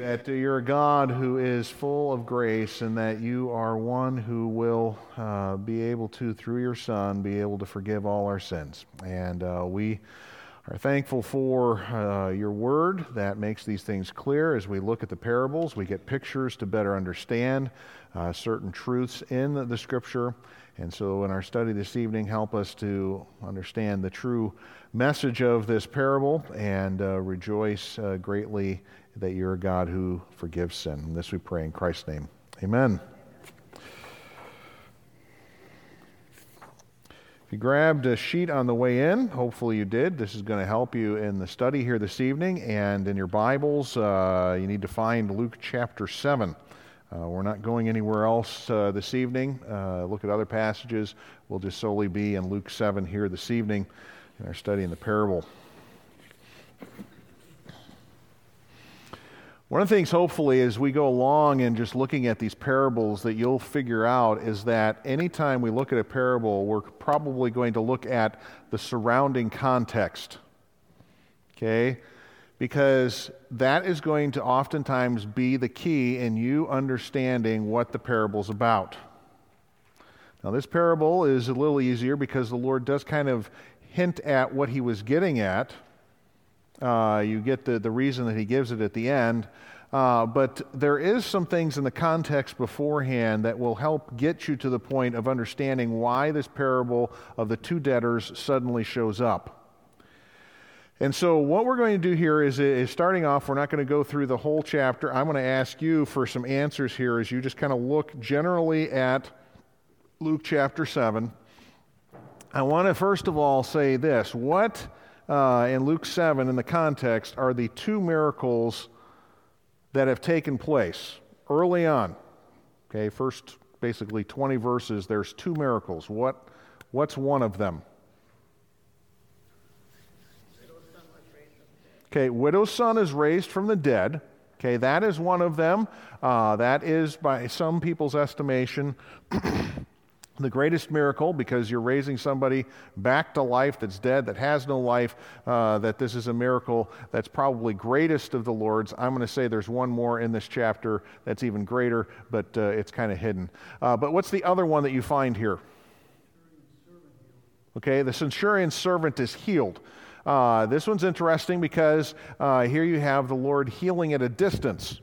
that you're a God who is full of grace and that you are one who will uh, be able to, through your Son, be able to forgive all our sins. And uh, we are thankful for uh, your word that makes these things clear as we look at the parables. We get pictures to better understand uh, certain truths in the, the scripture. And so, in our study this evening, help us to understand the true message of this parable and uh, rejoice uh, greatly that you're a God who forgives sin. And this we pray in Christ's name. Amen. If you grabbed a sheet on the way in, hopefully you did. This is going to help you in the study here this evening. And in your Bibles, uh, you need to find Luke chapter 7. Uh, we're not going anywhere else uh, this evening. Uh, look at other passages. We'll just solely be in Luke 7 here this evening in our study in the parable. One of the things, hopefully, as we go along and just looking at these parables, that you'll figure out is that anytime we look at a parable, we're probably going to look at the surrounding context. Okay? Because that is going to oftentimes be the key in you understanding what the parable's about. Now, this parable is a little easier because the Lord does kind of hint at what he was getting at uh, you get the, the reason that he gives it at the end. Uh, but there is some things in the context beforehand that will help get you to the point of understanding why this parable of the two debtors suddenly shows up. And so, what we're going to do here is, is starting off, we're not going to go through the whole chapter. I'm going to ask you for some answers here as you just kind of look generally at Luke chapter 7. I want to first of all say this What uh, in Luke 7 in the context are the two miracles that have taken place early on. Okay, first basically 20 verses, there's two miracles. What, what's one of them? Okay, widow's son is raised from the dead. Okay, that is one of them. Uh, that is, by some people's estimation, the greatest miracle because you're raising somebody back to life that's dead, that has no life, uh, that this is a miracle that's probably greatest of the Lord's. I'm going to say there's one more in this chapter that's even greater, but uh, it's kind of hidden. Uh, but what's the other one that you find here? Okay, the centurion's servant is healed. Uh, this one's interesting because uh, here you have the Lord healing at a distance.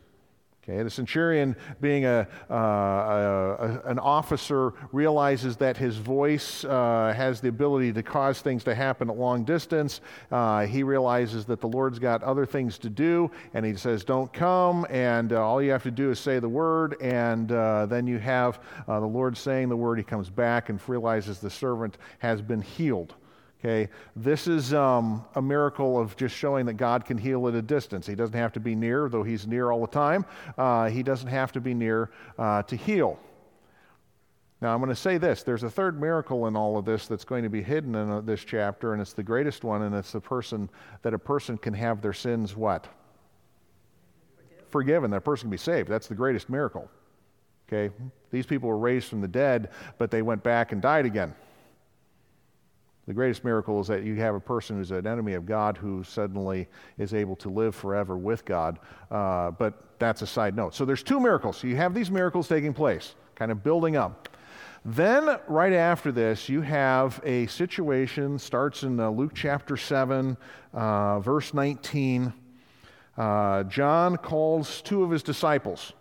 Okay, the centurion, being a, uh, a, an officer, realizes that his voice uh, has the ability to cause things to happen at long distance. Uh, he realizes that the Lord's got other things to do, and he says, Don't come, and uh, all you have to do is say the word, and uh, then you have uh, the Lord saying the word. He comes back and realizes the servant has been healed. Okay, this is um, a miracle of just showing that God can heal at a distance. He doesn't have to be near, though He's near all the time. Uh, he doesn't have to be near uh, to heal. Now, I'm going to say this there's a third miracle in all of this that's going to be hidden in uh, this chapter, and it's the greatest one, and it's the person that a person can have their sins what? Forgiven. Forgiven. That person can be saved. That's the greatest miracle. Okay? These people were raised from the dead, but they went back and died again. The greatest miracle is that you have a person who's an enemy of God who suddenly is able to live forever with God. Uh, but that's a side note. So there's two miracles. So you have these miracles taking place, kind of building up. Then, right after this, you have a situation, starts in uh, Luke chapter 7, uh, verse 19. Uh, John calls two of his disciples.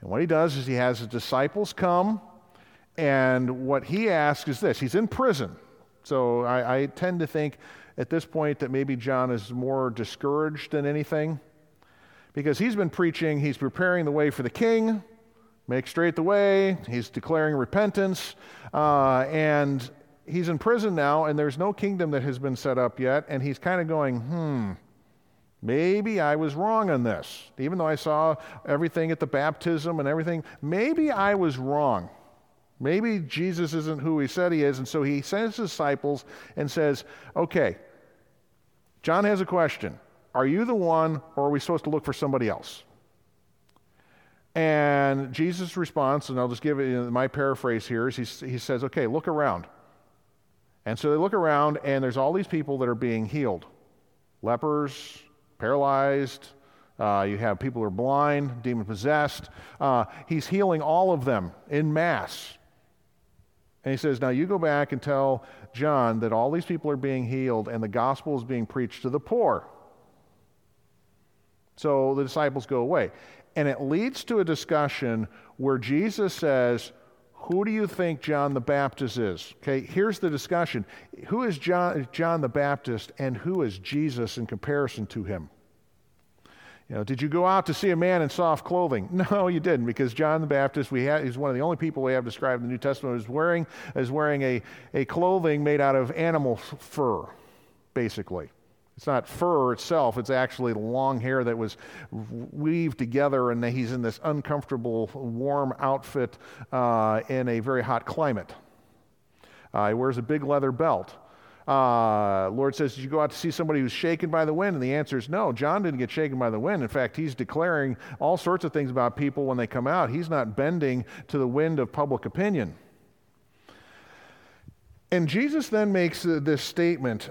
And what he does is he has his disciples come, and what he asks is this he's in prison. So I, I tend to think at this point that maybe John is more discouraged than anything because he's been preaching, he's preparing the way for the king, make straight the way, he's declaring repentance, uh, and he's in prison now, and there's no kingdom that has been set up yet, and he's kind of going, hmm, maybe I was wrong on this. Even though I saw everything at the baptism and everything, maybe I was wrong. Maybe Jesus isn't who he said he is, and so he sends his disciples and says, Okay, John has a question. Are you the one, or are we supposed to look for somebody else? And Jesus' response, and I'll just give it my paraphrase here, is he, he says, Okay, look around. And so they look around, and there's all these people that are being healed lepers, paralyzed, Uh, you have people who are blind, demon possessed. Uh, he's healing all of them in mass. And he says, Now you go back and tell John that all these people are being healed and the gospel is being preached to the poor. So the disciples go away. And it leads to a discussion where Jesus says, Who do you think John the Baptist is? Okay, here's the discussion Who is John, John the Baptist and who is Jesus in comparison to him? You know, did you go out to see a man in soft clothing? No, you didn't, because John the Baptist, we have, he's one of the only people we have described in the New Testament as wearing, as wearing a, a clothing made out of animal fur, basically. It's not fur itself, it's actually long hair that was weaved together, and he's in this uncomfortable, warm outfit uh, in a very hot climate. Uh, he wears a big leather belt. Uh, Lord says, Did you go out to see somebody who's shaken by the wind? And the answer is no. John didn't get shaken by the wind. In fact, he's declaring all sorts of things about people when they come out. He's not bending to the wind of public opinion. And Jesus then makes uh, this statement,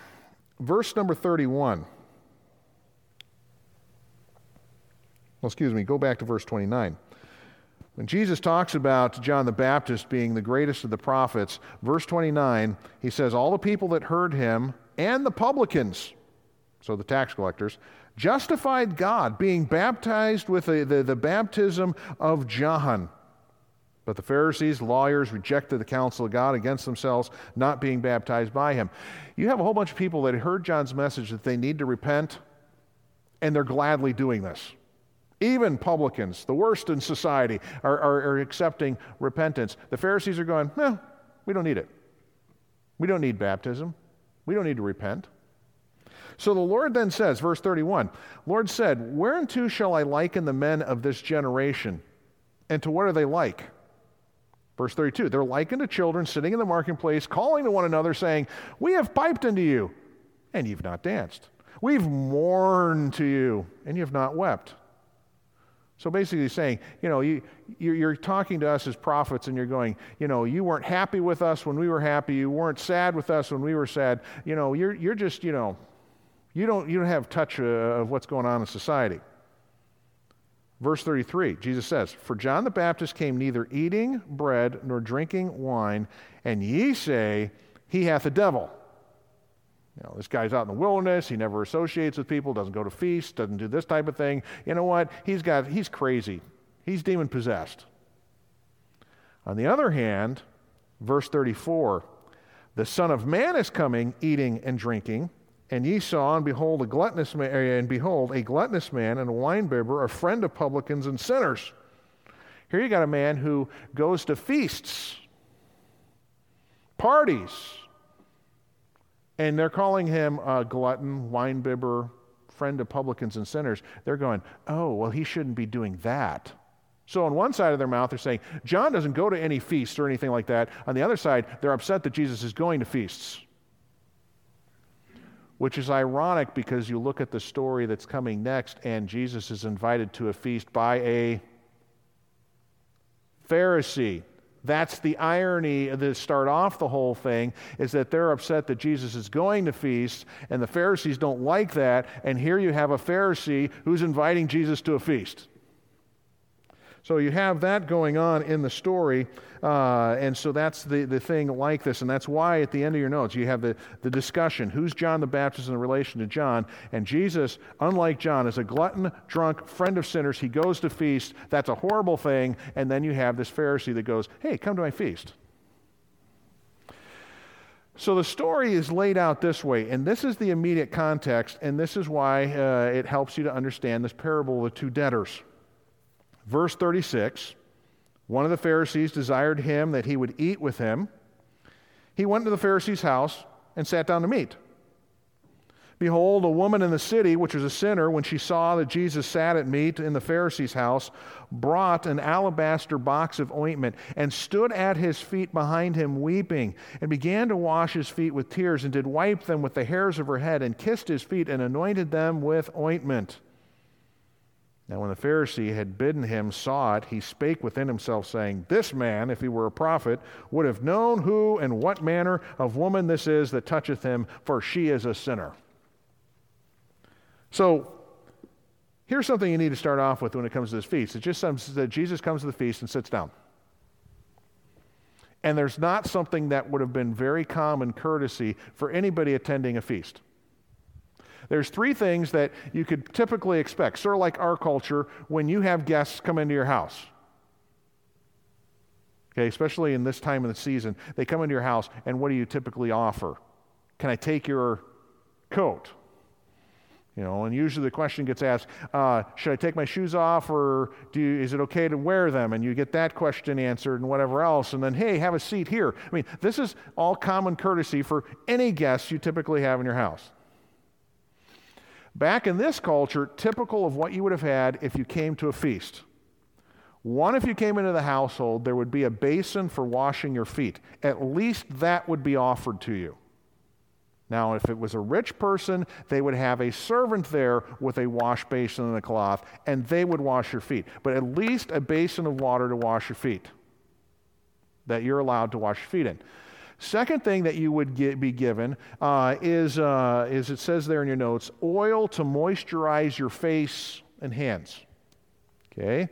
verse number 31. Well, excuse me, go back to verse 29. When Jesus talks about John the Baptist being the greatest of the prophets, verse 29, he says, All the people that heard him and the publicans, so the tax collectors, justified God, being baptized with the, the, the baptism of John. But the Pharisees, lawyers, rejected the counsel of God against themselves, not being baptized by him. You have a whole bunch of people that heard John's message that they need to repent, and they're gladly doing this. Even publicans, the worst in society, are, are, are accepting repentance. The Pharisees are going, no, we don't need it. We don't need baptism. We don't need to repent. So the Lord then says, verse 31, Lord said, Whereunto shall I liken the men of this generation? And to what are they like? Verse 32, they're likened to children sitting in the marketplace, calling to one another, saying, We have piped unto you, and you've not danced. We've mourned to you, and you have not wept. So basically, saying, you know, you, you're talking to us as prophets and you're going, you know, you weren't happy with us when we were happy. You weren't sad with us when we were sad. You know, you're, you're just, you know, you don't, you don't have touch uh, of what's going on in society. Verse 33, Jesus says, For John the Baptist came neither eating bread nor drinking wine, and ye say, He hath a devil. Know, this guy's out in the wilderness. He never associates with people, doesn't go to feasts, doesn't do this type of thing. You know what? He's got he's crazy. He's demon possessed. On the other hand, verse 34, the Son of Man is coming, eating and drinking, and ye saw and behold a gluttonous man, eh, and behold a gluttonous man and a winebibber, a friend of publicans and sinners. Here you got a man who goes to feasts, parties, and they're calling him a glutton, winebibber, friend of publicans and sinners. They're going, oh, well, he shouldn't be doing that. So, on one side of their mouth, they're saying, John doesn't go to any feasts or anything like that. On the other side, they're upset that Jesus is going to feasts. Which is ironic because you look at the story that's coming next, and Jesus is invited to a feast by a Pharisee. That's the irony that start off the whole thing is that they're upset that Jesus is going to feast, and the Pharisees don't like that. And here you have a Pharisee who's inviting Jesus to a feast. So you have that going on in the story, uh, and so that's the, the thing like this, and that's why at the end of your notes you have the, the discussion who's John the Baptist in relation to John? And Jesus, unlike John, is a glutton, drunk, friend of sinners. He goes to feast. That's a horrible thing. And then you have this Pharisee that goes, Hey, come to my feast. So the story is laid out this way, and this is the immediate context, and this is why uh, it helps you to understand this parable of the two debtors. Verse 36 One of the Pharisees desired him that he would eat with him. He went to the Pharisee's house and sat down to meat. Behold, a woman in the city, which was a sinner, when she saw that Jesus sat at meat in the Pharisee's house, brought an alabaster box of ointment and stood at his feet behind him, weeping, and began to wash his feet with tears, and did wipe them with the hairs of her head, and kissed his feet, and anointed them with ointment. Now, when the Pharisee had bidden him saw it, he spake within himself, saying, This man, if he were a prophet, would have known who and what manner of woman this is that toucheth him, for she is a sinner. So, Here's something you need to start off with when it comes to this feast. It just says that Jesus comes to the feast and sits down. And there's not something that would have been very common courtesy for anybody attending a feast. There's three things that you could typically expect, sort of like our culture when you have guests come into your house. Okay, especially in this time of the season, they come into your house, and what do you typically offer? Can I take your coat? You know, and usually the question gets asked, uh, should I take my shoes off or you, is it okay to wear them? And you get that question answered and whatever else. And then, hey, have a seat here. I mean, this is all common courtesy for any guests you typically have in your house. Back in this culture, typical of what you would have had if you came to a feast. One, if you came into the household, there would be a basin for washing your feet. At least that would be offered to you. Now, if it was a rich person, they would have a servant there with a wash basin and a cloth, and they would wash your feet. But at least a basin of water to wash your feet that you're allowed to wash your feet in. Second thing that you would get, be given uh, is, uh, is, it says there in your notes, oil to moisturize your face and hands. Okay?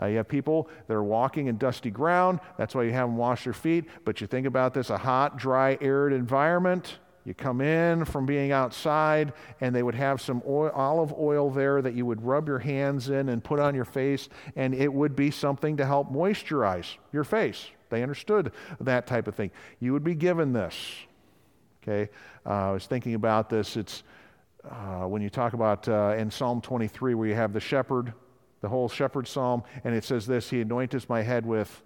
Uh, you have people that are walking in dusty ground. That's why you have them wash their feet. But you think about this a hot, dry, arid environment. You come in from being outside, and they would have some oil, olive oil there that you would rub your hands in and put on your face, and it would be something to help moisturize your face. They understood that type of thing. You would be given this. Okay? Uh, I was thinking about this. It's uh, when you talk about uh, in Psalm 23, where you have the shepherd, the whole shepherd psalm, and it says this He anointeth my head with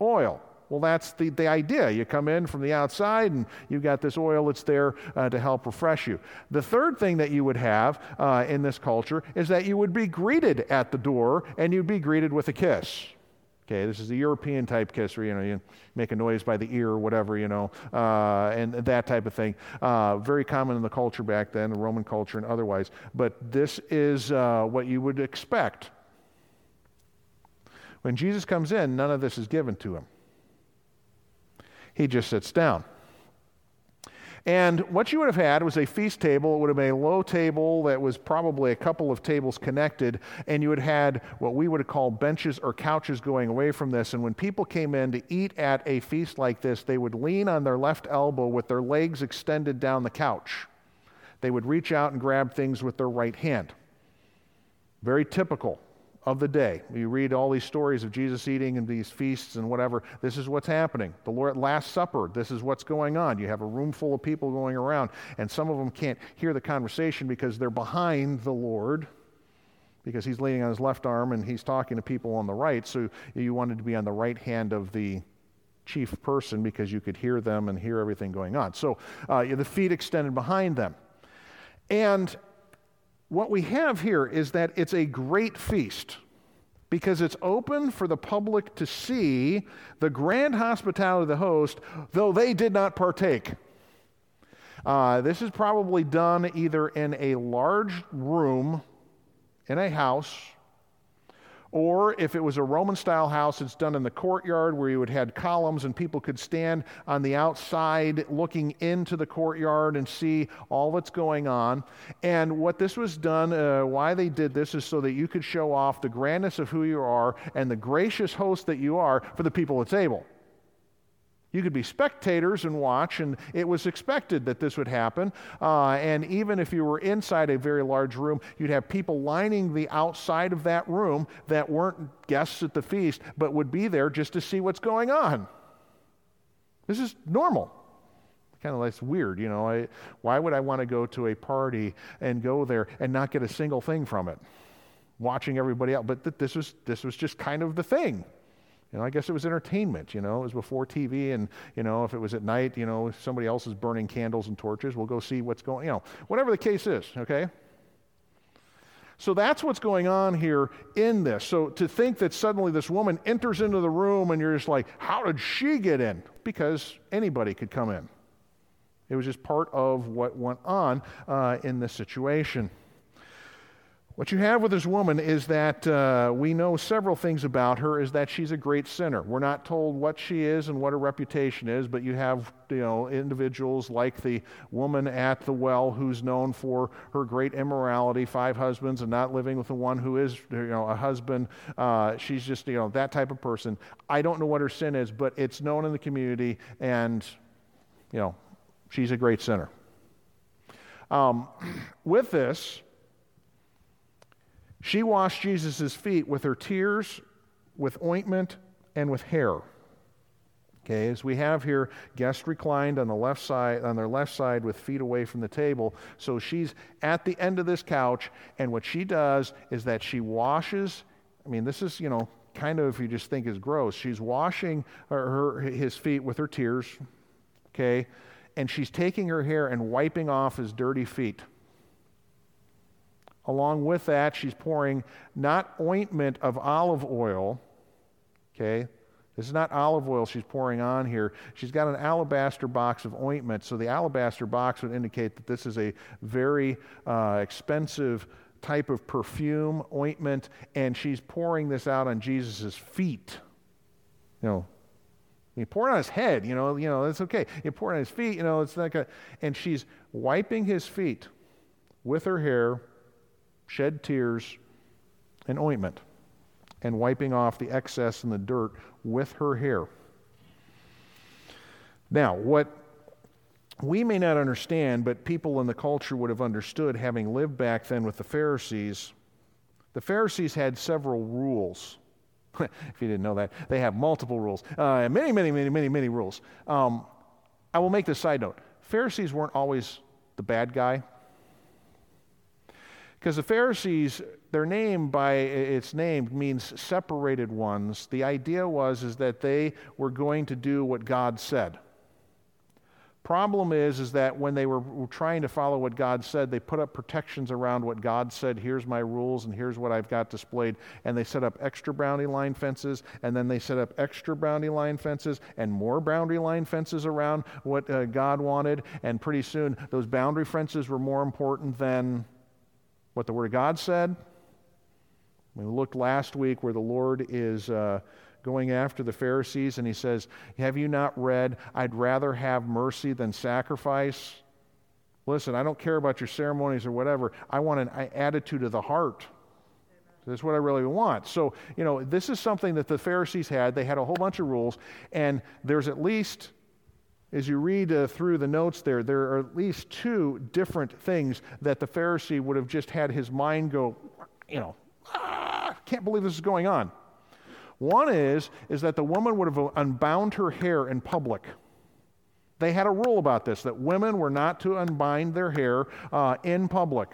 oil. Well, that's the, the idea. You come in from the outside and you've got this oil that's there uh, to help refresh you. The third thing that you would have uh, in this culture is that you would be greeted at the door and you'd be greeted with a kiss. Okay, this is a European type kiss where you know you make a noise by the ear or whatever, you know, uh, and that type of thing. Uh, very common in the culture back then, the Roman culture and otherwise. But this is uh, what you would expect. When Jesus comes in, none of this is given to him. He just sits down. And what you would have had was a feast table. It would have been a low table that was probably a couple of tables connected, and you would have had what we would have called benches or couches going away from this. And when people came in to eat at a feast like this, they would lean on their left elbow with their legs extended down the couch. They would reach out and grab things with their right hand. Very typical of the day. You read all these stories of Jesus eating and these feasts and whatever. This is what's happening. The Lord at Last Supper, this is what's going on. You have a room full of people going around, and some of them can't hear the conversation because they're behind the Lord because he's leaning on his left arm and he's talking to people on the right. So you wanted to be on the right hand of the chief person because you could hear them and hear everything going on. So uh, the feet extended behind them. And what we have here is that it's a great feast because it's open for the public to see the grand hospitality of the host, though they did not partake. Uh, this is probably done either in a large room in a house or if it was a Roman style house, it's done in the courtyard where you would have columns and people could stand on the outside looking into the courtyard and see all that's going on. And what this was done, uh, why they did this is so that you could show off the grandness of who you are and the gracious host that you are for the people at table. You could be spectators and watch, and it was expected that this would happen. Uh, and even if you were inside a very large room, you'd have people lining the outside of that room that weren't guests at the feast, but would be there just to see what's going on. This is normal kind of like weird, you know. I, why would I want to go to a party and go there and not get a single thing from it? Watching everybody else, but th- this was this was just kind of the thing. You know, I guess it was entertainment, you know, it was before TV and, you know, if it was at night, you know, somebody else is burning candles and torches, we'll go see what's going, you know, whatever the case is, okay? So that's what's going on here in this. So to think that suddenly this woman enters into the room and you're just like, how did she get in? Because anybody could come in. It was just part of what went on uh, in this situation. What you have with this woman is that uh, we know several things about her is that she's a great sinner. We're not told what she is and what her reputation is, but you have you know individuals like the woman at the well who's known for her great immorality, five husbands, and not living with the one who is you know a husband. Uh, she's just you know that type of person. I don't know what her sin is, but it's known in the community, and you know she's a great sinner. Um, with this she washed Jesus' feet with her tears, with ointment, and with hair. Okay, as we have here, guest reclined on the left side, on their left side with feet away from the table. So she's at the end of this couch, and what she does is that she washes. I mean, this is, you know, kind of if you just think is gross. She's washing her, her his feet with her tears, okay, and she's taking her hair and wiping off his dirty feet. Along with that, she's pouring not ointment of olive oil, okay? This is not olive oil she's pouring on here. She's got an alabaster box of ointment. So the alabaster box would indicate that this is a very uh, expensive type of perfume, ointment, and she's pouring this out on Jesus' feet. You know, you pour it on his head, you know, you know, that's okay. You pour it on his feet, you know, it's like a, and she's wiping his feet with her hair shed tears and ointment, and wiping off the excess and the dirt with her hair. Now, what we may not understand, but people in the culture would have understood, having lived back then with the Pharisees, the Pharisees had several rules. if you didn't know that, they have multiple rules. Uh, many, many, many, many, many rules. Um, I will make this side note Pharisees weren't always the bad guy. Because the Pharisees, their name by its name means separated ones. The idea was is that they were going to do what God said. Problem is, is that when they were trying to follow what God said, they put up protections around what God said. Here's my rules, and here's what I've got displayed. And they set up extra boundary line fences, and then they set up extra boundary line fences, and more boundary line fences around what uh, God wanted. And pretty soon, those boundary fences were more important than what the Word of God said. We looked last week where the Lord is uh, going after the Pharisees and he says, Have you not read, I'd rather have mercy than sacrifice? Listen, I don't care about your ceremonies or whatever. I want an attitude of the heart. That's what I really want. So, you know, this is something that the Pharisees had. They had a whole bunch of rules, and there's at least as you read uh, through the notes there, there are at least two different things that the Pharisee would have just had his mind go, you know, ah, can't believe this is going on. One is, is that the woman would have unbound her hair in public. They had a rule about this that women were not to unbind their hair uh, in public.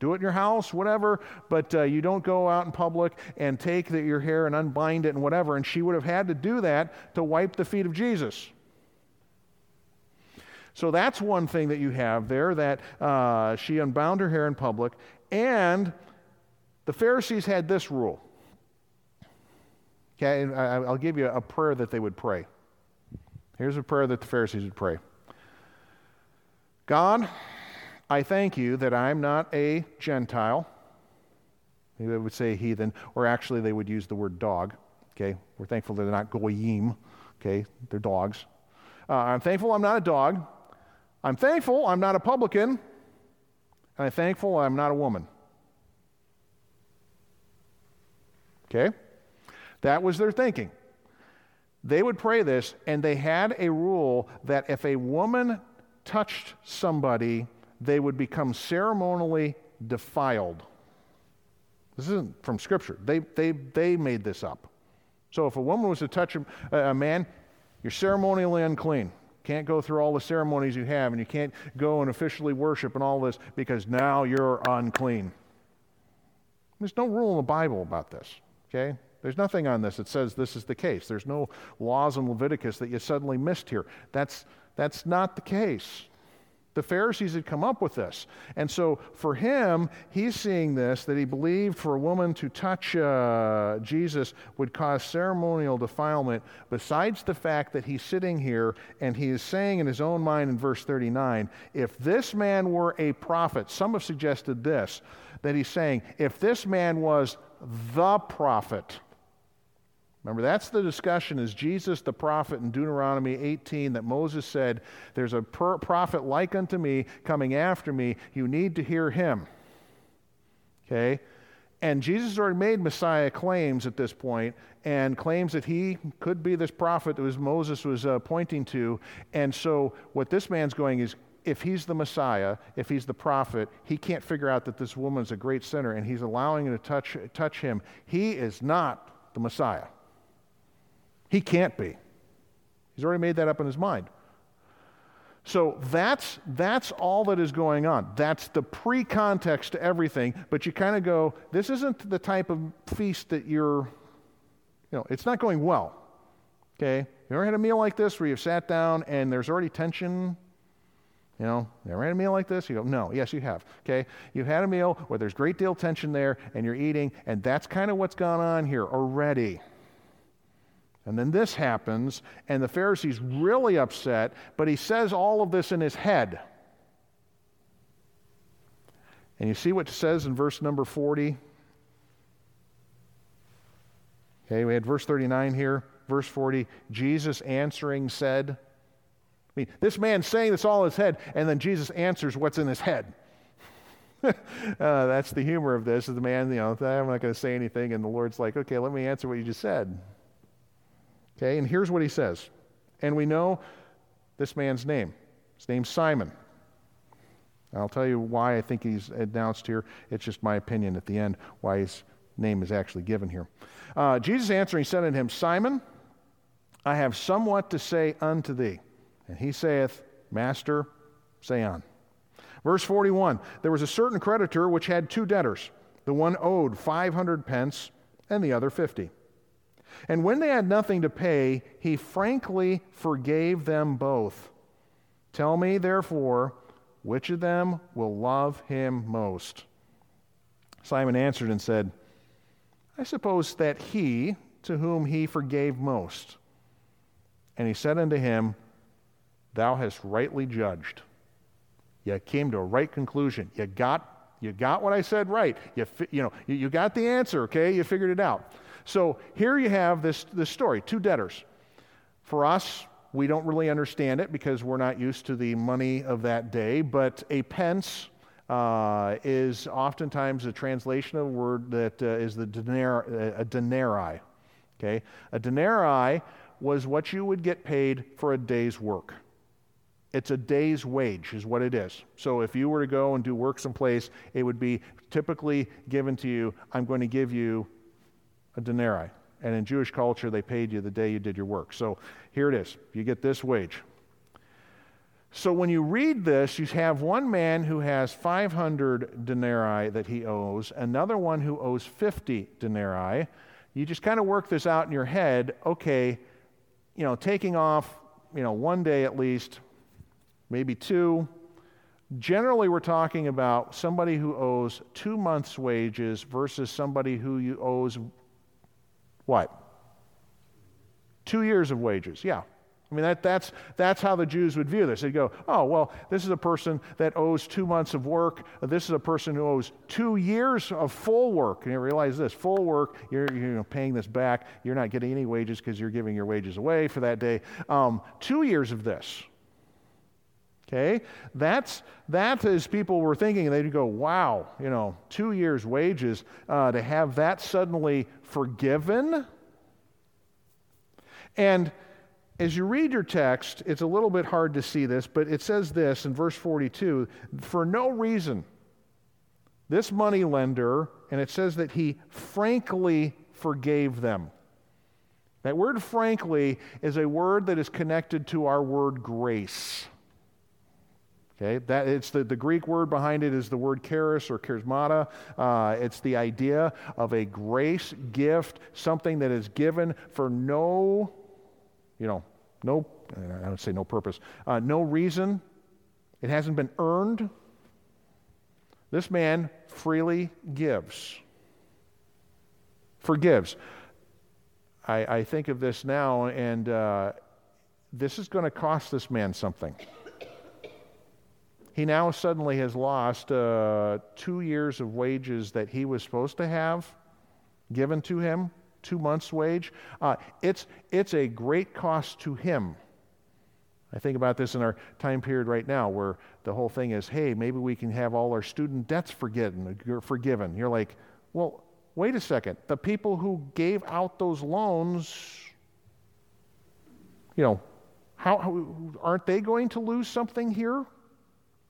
Do it in your house, whatever, but uh, you don't go out in public and take the, your hair and unbind it and whatever. And she would have had to do that to wipe the feet of Jesus. So that's one thing that you have there that uh, she unbound her hair in public. And the Pharisees had this rule. Okay, and I'll give you a prayer that they would pray. Here's a prayer that the Pharisees would pray God, I thank you that I'm not a Gentile. Maybe they would say heathen, or actually they would use the word dog. Okay, we're thankful they're not goyim. Okay, they're dogs. Uh, I'm thankful I'm not a dog. I'm thankful I'm not a publican, and I'm thankful I'm not a woman. Okay? That was their thinking. They would pray this, and they had a rule that if a woman touched somebody, they would become ceremonially defiled. This isn't from Scripture. They, they, they made this up. So if a woman was to touch a, a man, you're ceremonially unclean. Can't go through all the ceremonies you have, and you can't go and officially worship and all this because now you're unclean. There's no rule in the Bible about this, okay? There's nothing on this that says this is the case. There's no laws in Leviticus that you suddenly missed here. That's, that's not the case. The Pharisees had come up with this. And so for him, he's seeing this that he believed for a woman to touch uh, Jesus would cause ceremonial defilement, besides the fact that he's sitting here and he is saying in his own mind in verse 39 if this man were a prophet, some have suggested this that he's saying if this man was the prophet, Remember, that's the discussion is Jesus the prophet in Deuteronomy 18 that Moses said, There's a prophet like unto me coming after me. You need to hear him. Okay? And Jesus already made Messiah claims at this point and claims that he could be this prophet that was Moses was uh, pointing to. And so what this man's going is if he's the Messiah, if he's the prophet, he can't figure out that this woman's a great sinner and he's allowing her to touch, touch him. He is not the Messiah. He can't be. He's already made that up in his mind. So that's, that's all that is going on. That's the pre context to everything, but you kind of go, this isn't the type of feast that you're, you know, it's not going well. Okay? You ever had a meal like this where you've sat down and there's already tension? You know, you ever had a meal like this? You go, no, yes, you have. Okay? You've had a meal where there's great deal of tension there and you're eating, and that's kind of what's gone on here already. And then this happens, and the Pharisee's really upset, but he says all of this in his head. And you see what it says in verse number 40? Okay, we had verse 39 here. Verse 40, Jesus answering said, I mean, this man's saying this all in his head, and then Jesus answers what's in his head. uh, that's the humor of this. Is the man, you know, I'm not going to say anything, and the Lord's like, okay, let me answer what you just said. Okay, and here's what he says. And we know this man's name. His name's Simon. I'll tell you why I think he's announced here. It's just my opinion at the end why his name is actually given here. Uh, Jesus answering said unto him, Simon, I have somewhat to say unto thee. And he saith, Master, say on. Verse 41 There was a certain creditor which had two debtors. The one owed 500 pence, and the other 50. And when they had nothing to pay, he frankly forgave them both. Tell me, therefore, which of them will love him most? Simon answered and said, I suppose that he to whom he forgave most. And he said unto him, Thou hast rightly judged. You came to a right conclusion. You got, you got what I said right. You, you, know, you, you got the answer, okay? You figured it out. So here you have this, this story two debtors. For us, we don't really understand it because we're not used to the money of that day, but a pence uh, is oftentimes a translation of a word that uh, is the denar- a denarii. Okay? A denarii was what you would get paid for a day's work. It's a day's wage, is what it is. So if you were to go and do work someplace, it would be typically given to you, I'm going to give you a denarii. And in Jewish culture, they paid you the day you did your work. So here it is. You get this wage. So when you read this, you have one man who has 500 denarii that he owes, another one who owes 50 denarii. You just kind of work this out in your head. Okay, you know, taking off, you know, one day at least, maybe two. Generally, we're talking about somebody who owes two months' wages versus somebody who owes what? Two years of wages, yeah. I mean, that, that's, that's how the Jews would view this. They'd go, oh, well, this is a person that owes two months of work. This is a person who owes two years of full work. And you realize this full work, you're, you're paying this back. You're not getting any wages because you're giving your wages away for that day. Um, two years of this. Okay? That's, that is people were thinking, they'd go, wow, you know, two years' wages uh, to have that suddenly forgiven. And as you read your text, it's a little bit hard to see this, but it says this in verse 42 for no reason, this money lender, and it says that he frankly forgave them. That word frankly is a word that is connected to our word grace. Okay, that it's the, the Greek word behind it is the word charis or charismata. Uh, it's the idea of a grace gift, something that is given for no, you know, no, I don't say no purpose, uh, no reason. It hasn't been earned. This man freely gives, forgives. I, I think of this now, and uh, this is going to cost this man something. He now suddenly has lost uh, two years of wages that he was supposed to have given to him, two months' wage. Uh, it's, it's a great cost to him. I think about this in our time period right now where the whole thing is hey, maybe we can have all our student debts forgiven. You're forgiven. You're like, well, wait a second. The people who gave out those loans, you know, how aren't they going to lose something here?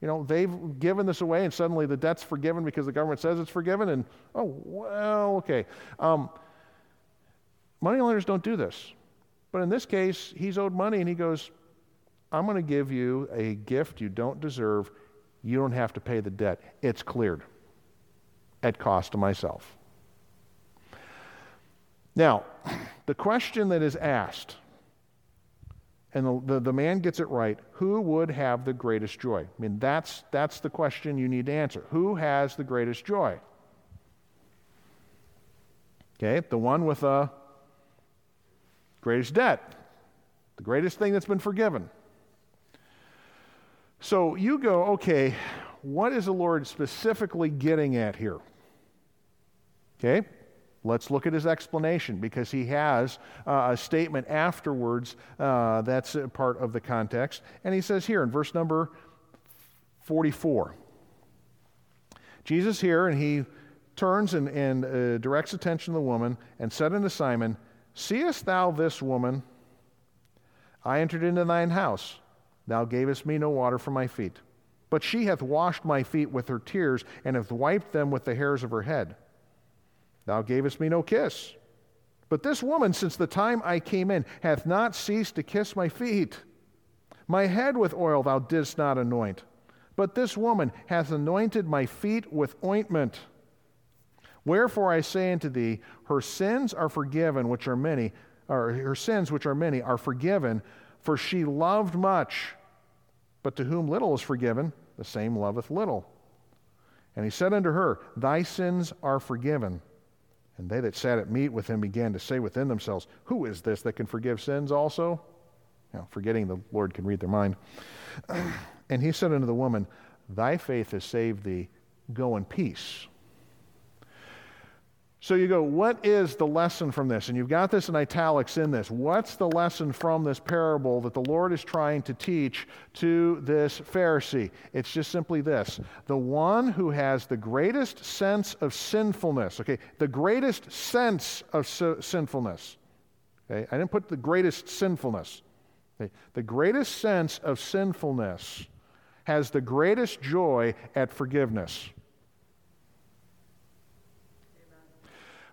You know, they've given this away and suddenly the debt's forgiven because the government says it's forgiven, and oh, well, okay. Um, money lenders don't do this. But in this case, he's owed money and he goes, I'm going to give you a gift you don't deserve. You don't have to pay the debt. It's cleared at cost to myself. Now, the question that is asked, and the, the, the, man gets it right who would have the greatest joy? I mean, that's, that's the question you need to answer. Who has the greatest joy? Okay, the one with the greatest debt, the greatest thing that's been forgiven. So you go, okay, what is the Lord specifically getting at here? Okay, let's look at his explanation because he has uh, a statement afterwards uh, that's part of the context. And he says here in verse number 44 Jesus here, and he turns and, and uh, directs attention to the woman and said unto Simon, Seest thou this woman? I entered into thine house. Thou gavest me no water for my feet. But she hath washed my feet with her tears, and hath wiped them with the hairs of her head. Thou gavest me no kiss. But this woman, since the time I came in, hath not ceased to kiss my feet. My head with oil thou didst not anoint. But this woman hath anointed my feet with ointment. Wherefore I say unto thee, her sins are forgiven, which are many, or her sins, which are many, are forgiven, for she loved much. But to whom little is forgiven, the same loveth little. And he said unto her, Thy sins are forgiven. And they that sat at meat with him began to say within themselves, Who is this that can forgive sins also? You know, forgetting the Lord can read their mind. and he said unto the woman, Thy faith has saved thee. Go in peace. So you go, what is the lesson from this? And you've got this in italics in this. What's the lesson from this parable that the Lord is trying to teach to this Pharisee? It's just simply this the one who has the greatest sense of sinfulness, okay, the greatest sense of so- sinfulness. Okay, I didn't put the greatest sinfulness. Okay? The greatest sense of sinfulness has the greatest joy at forgiveness.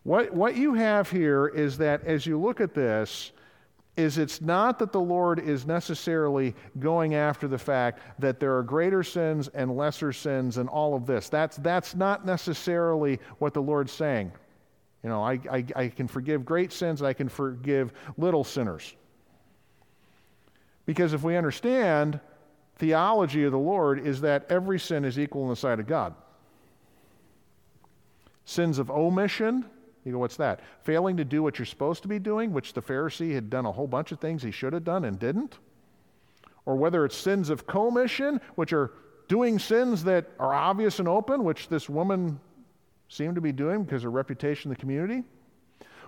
What, what you have here is that as you look at this, is it's not that the Lord is necessarily going after the fact that there are greater sins and lesser sins and all of this. That's, that's not necessarily what the Lord's saying. You know, I, I, I can forgive great sins and I can forgive little sinners. Because if we understand theology of the Lord is that every sin is equal in the sight of God. Sins of omission, you go, what's that? Failing to do what you're supposed to be doing, which the Pharisee had done a whole bunch of things he should have done and didn't. Or whether it's sins of commission, which are doing sins that are obvious and open, which this woman seemed to be doing because of her reputation in the community.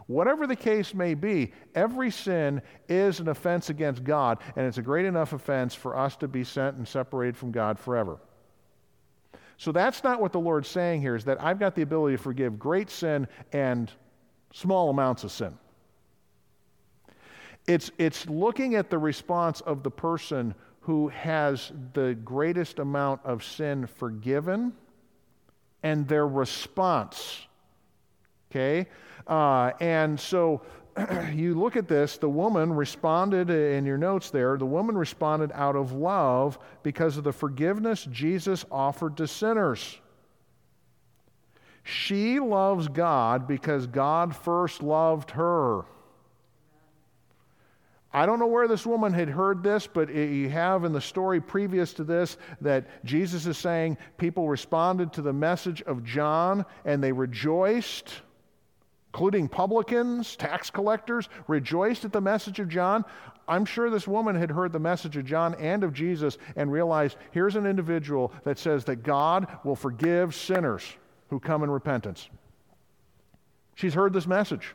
Whatever the case may be, every sin is an offense against God, and it's a great enough offense for us to be sent and separated from God forever. So that's not what the Lord's saying here, is that I've got the ability to forgive great sin and small amounts of sin. It's, it's looking at the response of the person who has the greatest amount of sin forgiven and their response. Okay? Uh, and so you look at this, the woman responded uh, in your notes there, the woman responded out of love because of the forgiveness Jesus offered to sinners. She loves God because God first loved her. I don't know where this woman had heard this, but you have in the story previous to this that Jesus is saying people responded to the message of John and they rejoiced including publicans, tax collectors, rejoiced at the message of John. I'm sure this woman had heard the message of John and of Jesus and realized here's an individual that says that God will forgive sinners who come in repentance. She's heard this message.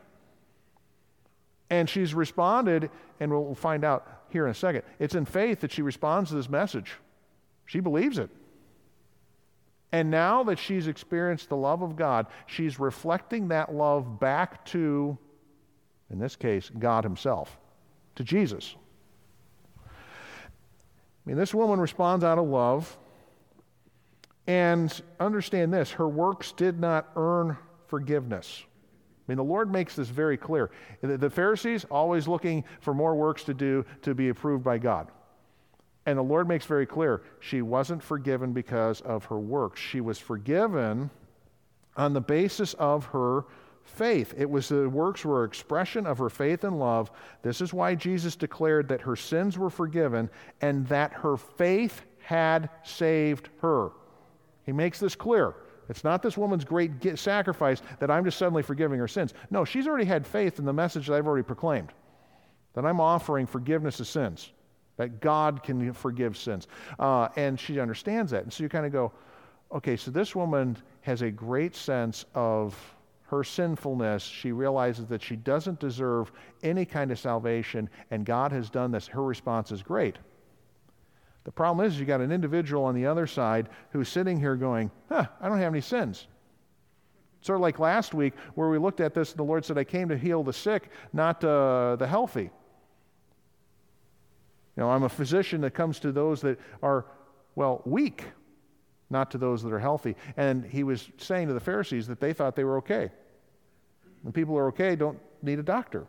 And she's responded, and we'll find out here in a second. It's in faith that she responds to this message. She believes it. And now that she's experienced the love of God, she's reflecting that love back to, in this case, God Himself, to Jesus. I mean, this woman responds out of love. And understand this her works did not earn forgiveness. I mean, the Lord makes this very clear. The Pharisees always looking for more works to do to be approved by God. And the Lord makes very clear she wasn't forgiven because of her works. She was forgiven on the basis of her faith. It was the works were expression of her faith and love. This is why Jesus declared that her sins were forgiven and that her faith had saved her. He makes this clear. It's not this woman's great sacrifice that I'm just suddenly forgiving her sins. No, she's already had faith in the message that I've already proclaimed that I'm offering forgiveness of sins, that God can forgive sins. Uh, and she understands that. And so you kind of go, okay, so this woman has a great sense of her sinfulness. She realizes that she doesn't deserve any kind of salvation, and God has done this. Her response is great. The problem is, you got an individual on the other side who's sitting here going, huh, I don't have any sins. Sort of like last week where we looked at this, and the Lord said, I came to heal the sick, not uh, the healthy. Know, I'm a physician that comes to those that are, well, weak, not to those that are healthy. And he was saying to the Pharisees that they thought they were okay. When people are okay, don't need a doctor.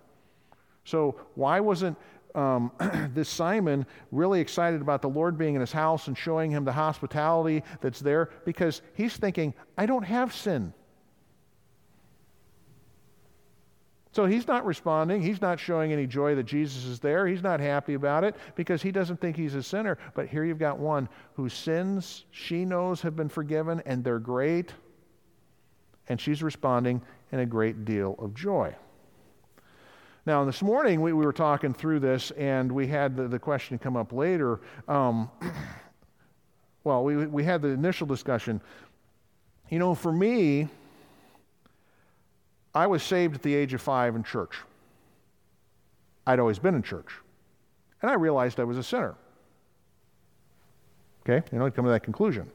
So why wasn't um, this Simon really excited about the Lord being in his house and showing him the hospitality that's there because he's thinking, I don't have sin. So he's not responding. He's not showing any joy that Jesus is there. He's not happy about it because he doesn't think he's a sinner. But here you've got one whose sins she knows have been forgiven and they're great. And she's responding in a great deal of joy. Now, this morning we, we were talking through this, and we had the, the question come up later. Um, well, we, we had the initial discussion. You know, for me, I was saved at the age of five in church. I'd always been in church. And I realized I was a sinner. Okay? You know, I'd come to that conclusion.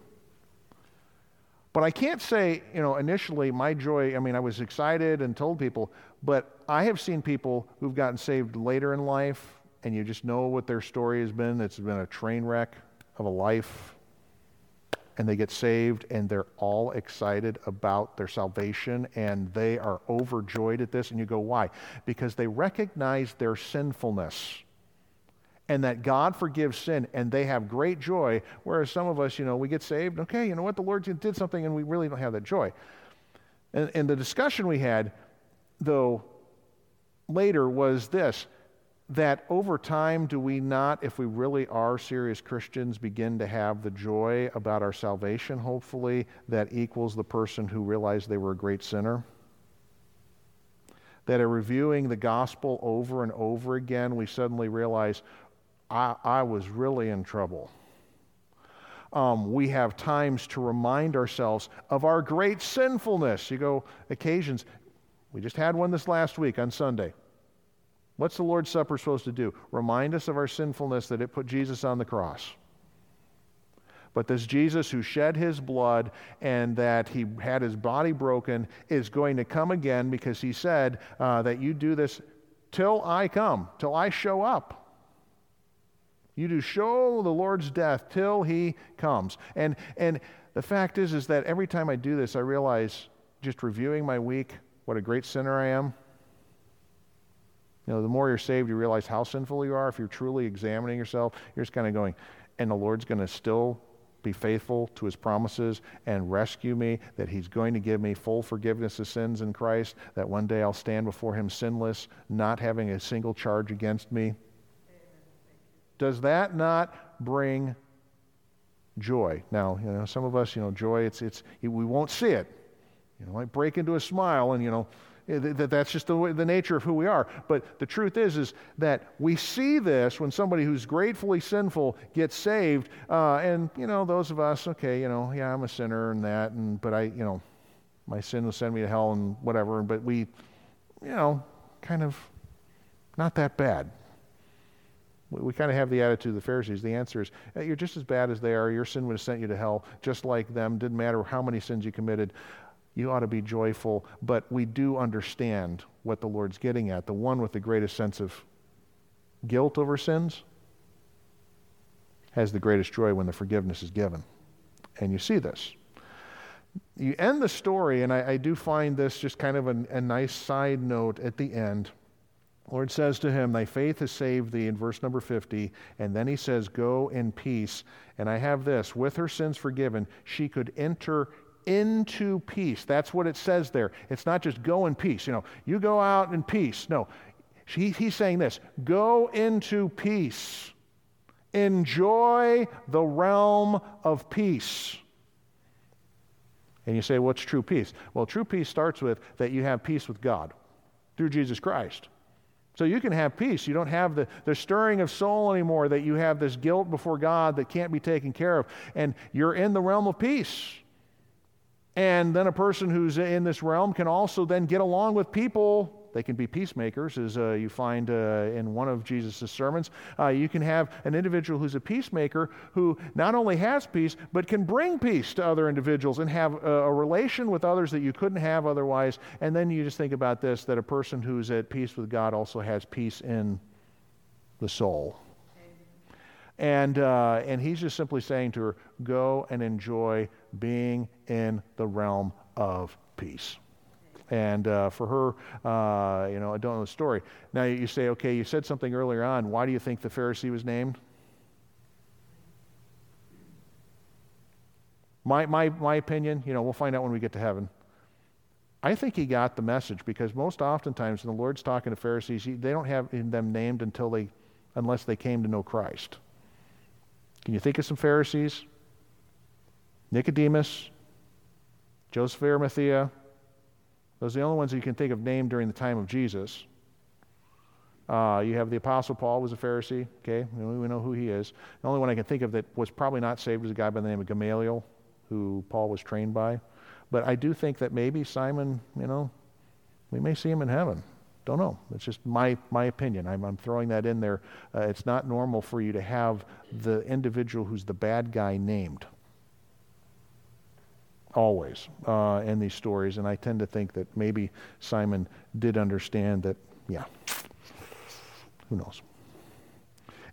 But I can't say, you know, initially my joy, I mean, I was excited and told people, but I have seen people who've gotten saved later in life, and you just know what their story has been. It's been a train wreck of a life. And they get saved, and they're all excited about their salvation, and they are overjoyed at this. And you go, why? Because they recognize their sinfulness and that God forgives sin and they have great joy. Whereas some of us, you know, we get saved, okay, you know what, the Lord did something and we really don't have that joy. And, and the discussion we had, though, later was this that over time, do we not, if we really are serious Christians, begin to have the joy about our salvation, hopefully, that equals the person who realized they were a great sinner? That are reviewing the gospel over and over again, we suddenly realize, I, I was really in trouble. Um, we have times to remind ourselves of our great sinfulness. You go, occasions. We just had one this last week on Sunday. What's the Lord's Supper supposed to do? Remind us of our sinfulness that it put Jesus on the cross. But this Jesus who shed his blood and that he had his body broken is going to come again because he said uh, that you do this till I come, till I show up. You do show the Lord's death till he comes. And, and the fact is, is that every time I do this, I realize, just reviewing my week, what a great sinner I am. You know, the more you're saved, you realize how sinful you are. If you're truly examining yourself, you're just kind of going, and the Lord's going to still be faithful to his promises and rescue me, that he's going to give me full forgiveness of sins in Christ, that one day I'll stand before him sinless, not having a single charge against me. Does that not bring joy? Now, you know, some of us, you know, joy, it's, it's, we won't see it. You know, might break into a smile and, you know, that that's just the, way, the nature of who we are. But the truth is, is that we see this when somebody who's gratefully sinful gets saved, uh, and you know, those of us, okay, you know, yeah, I'm a sinner and that, and but I, you know, my sin will send me to hell and whatever. But we, you know, kind of not that bad. We, we kind of have the attitude of the Pharisees. The answer is, you're just as bad as they are. Your sin would have sent you to hell, just like them. Didn't matter how many sins you committed you ought to be joyful. But we do understand what the Lord's getting at. The one with the greatest sense of guilt over sins has the greatest joy when the forgiveness is given. And you see this. You end the story, and I, I do find this just kind of a, a nice side note at the end. Lord says to him, Thy faith has saved thee, in verse number 50. And then he says, Go in peace. And I have this with her sins forgiven, she could enter into peace. That's what it says there. It's not just go in peace. You know, you go out in peace. No, he, he's saying this go into peace. Enjoy the realm of peace. And you say, what's true peace? Well, true peace starts with that you have peace with God through Jesus Christ. So you can have peace. You don't have the, the stirring of soul anymore, that you have this guilt before God that can't be taken care of. And you're in the realm of peace. And then a person who's in this realm can also then get along with people. They can be peacemakers, as uh, you find uh, in one of Jesus' sermons. Uh, you can have an individual who's a peacemaker who not only has peace, but can bring peace to other individuals and have a, a relation with others that you couldn't have otherwise. And then you just think about this that a person who's at peace with God also has peace in the soul. And, uh, and he's just simply saying to her, go and enjoy being in the realm of peace. And uh, for her, uh, you know, I don't know the story. Now you say, okay, you said something earlier on. Why do you think the Pharisee was named? My, my, my opinion, you know, we'll find out when we get to heaven. I think he got the message because most oftentimes when the Lord's talking to Pharisees, they don't have them named until they, unless they came to know Christ. Can you think of some Pharisees? Nicodemus, Joseph of Arimathea. Those are the only ones you can think of named during the time of Jesus. Uh, you have the Apostle Paul was a Pharisee. Okay, we know who he is. The only one I can think of that was probably not saved was a guy by the name of Gamaliel, who Paul was trained by. But I do think that maybe Simon, you know, we may see him in heaven. Don't know. It's just my, my opinion. I'm, I'm throwing that in there. Uh, it's not normal for you to have the individual who's the bad guy named always uh, in these stories. And I tend to think that maybe Simon did understand that, yeah, who knows.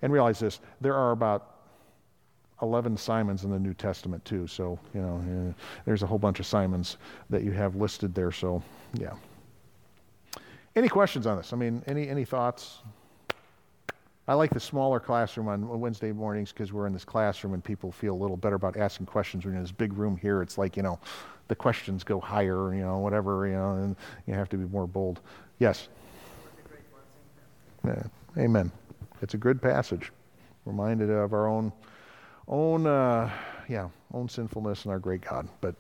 And realize this there are about 11 Simons in the New Testament, too. So, you know, uh, there's a whole bunch of Simons that you have listed there. So, yeah. Any questions on this? I mean, any, any thoughts? I like the smaller classroom on Wednesday mornings because we're in this classroom and people feel a little better about asking questions. We're in this big room here. It's like, you know, the questions go higher, you know, whatever, you know, and you have to be more bold. Yes? Yeah. Amen. It's a good passage. Reminded of our own, own, uh, yeah, own sinfulness and our great God. But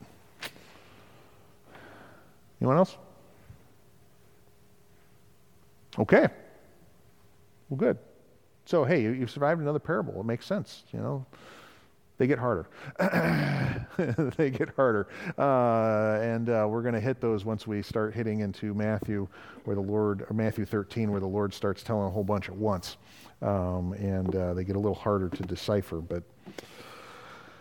anyone else? Okay. Well, good. So, hey, you, have survived another parable. It makes sense, you know. They get harder. they get harder. Uh, and uh, we're going to hit those once we start hitting into Matthew, where the Lord, or Matthew 13, where the Lord starts telling a whole bunch at once. Um, and uh, they get a little harder to decipher. But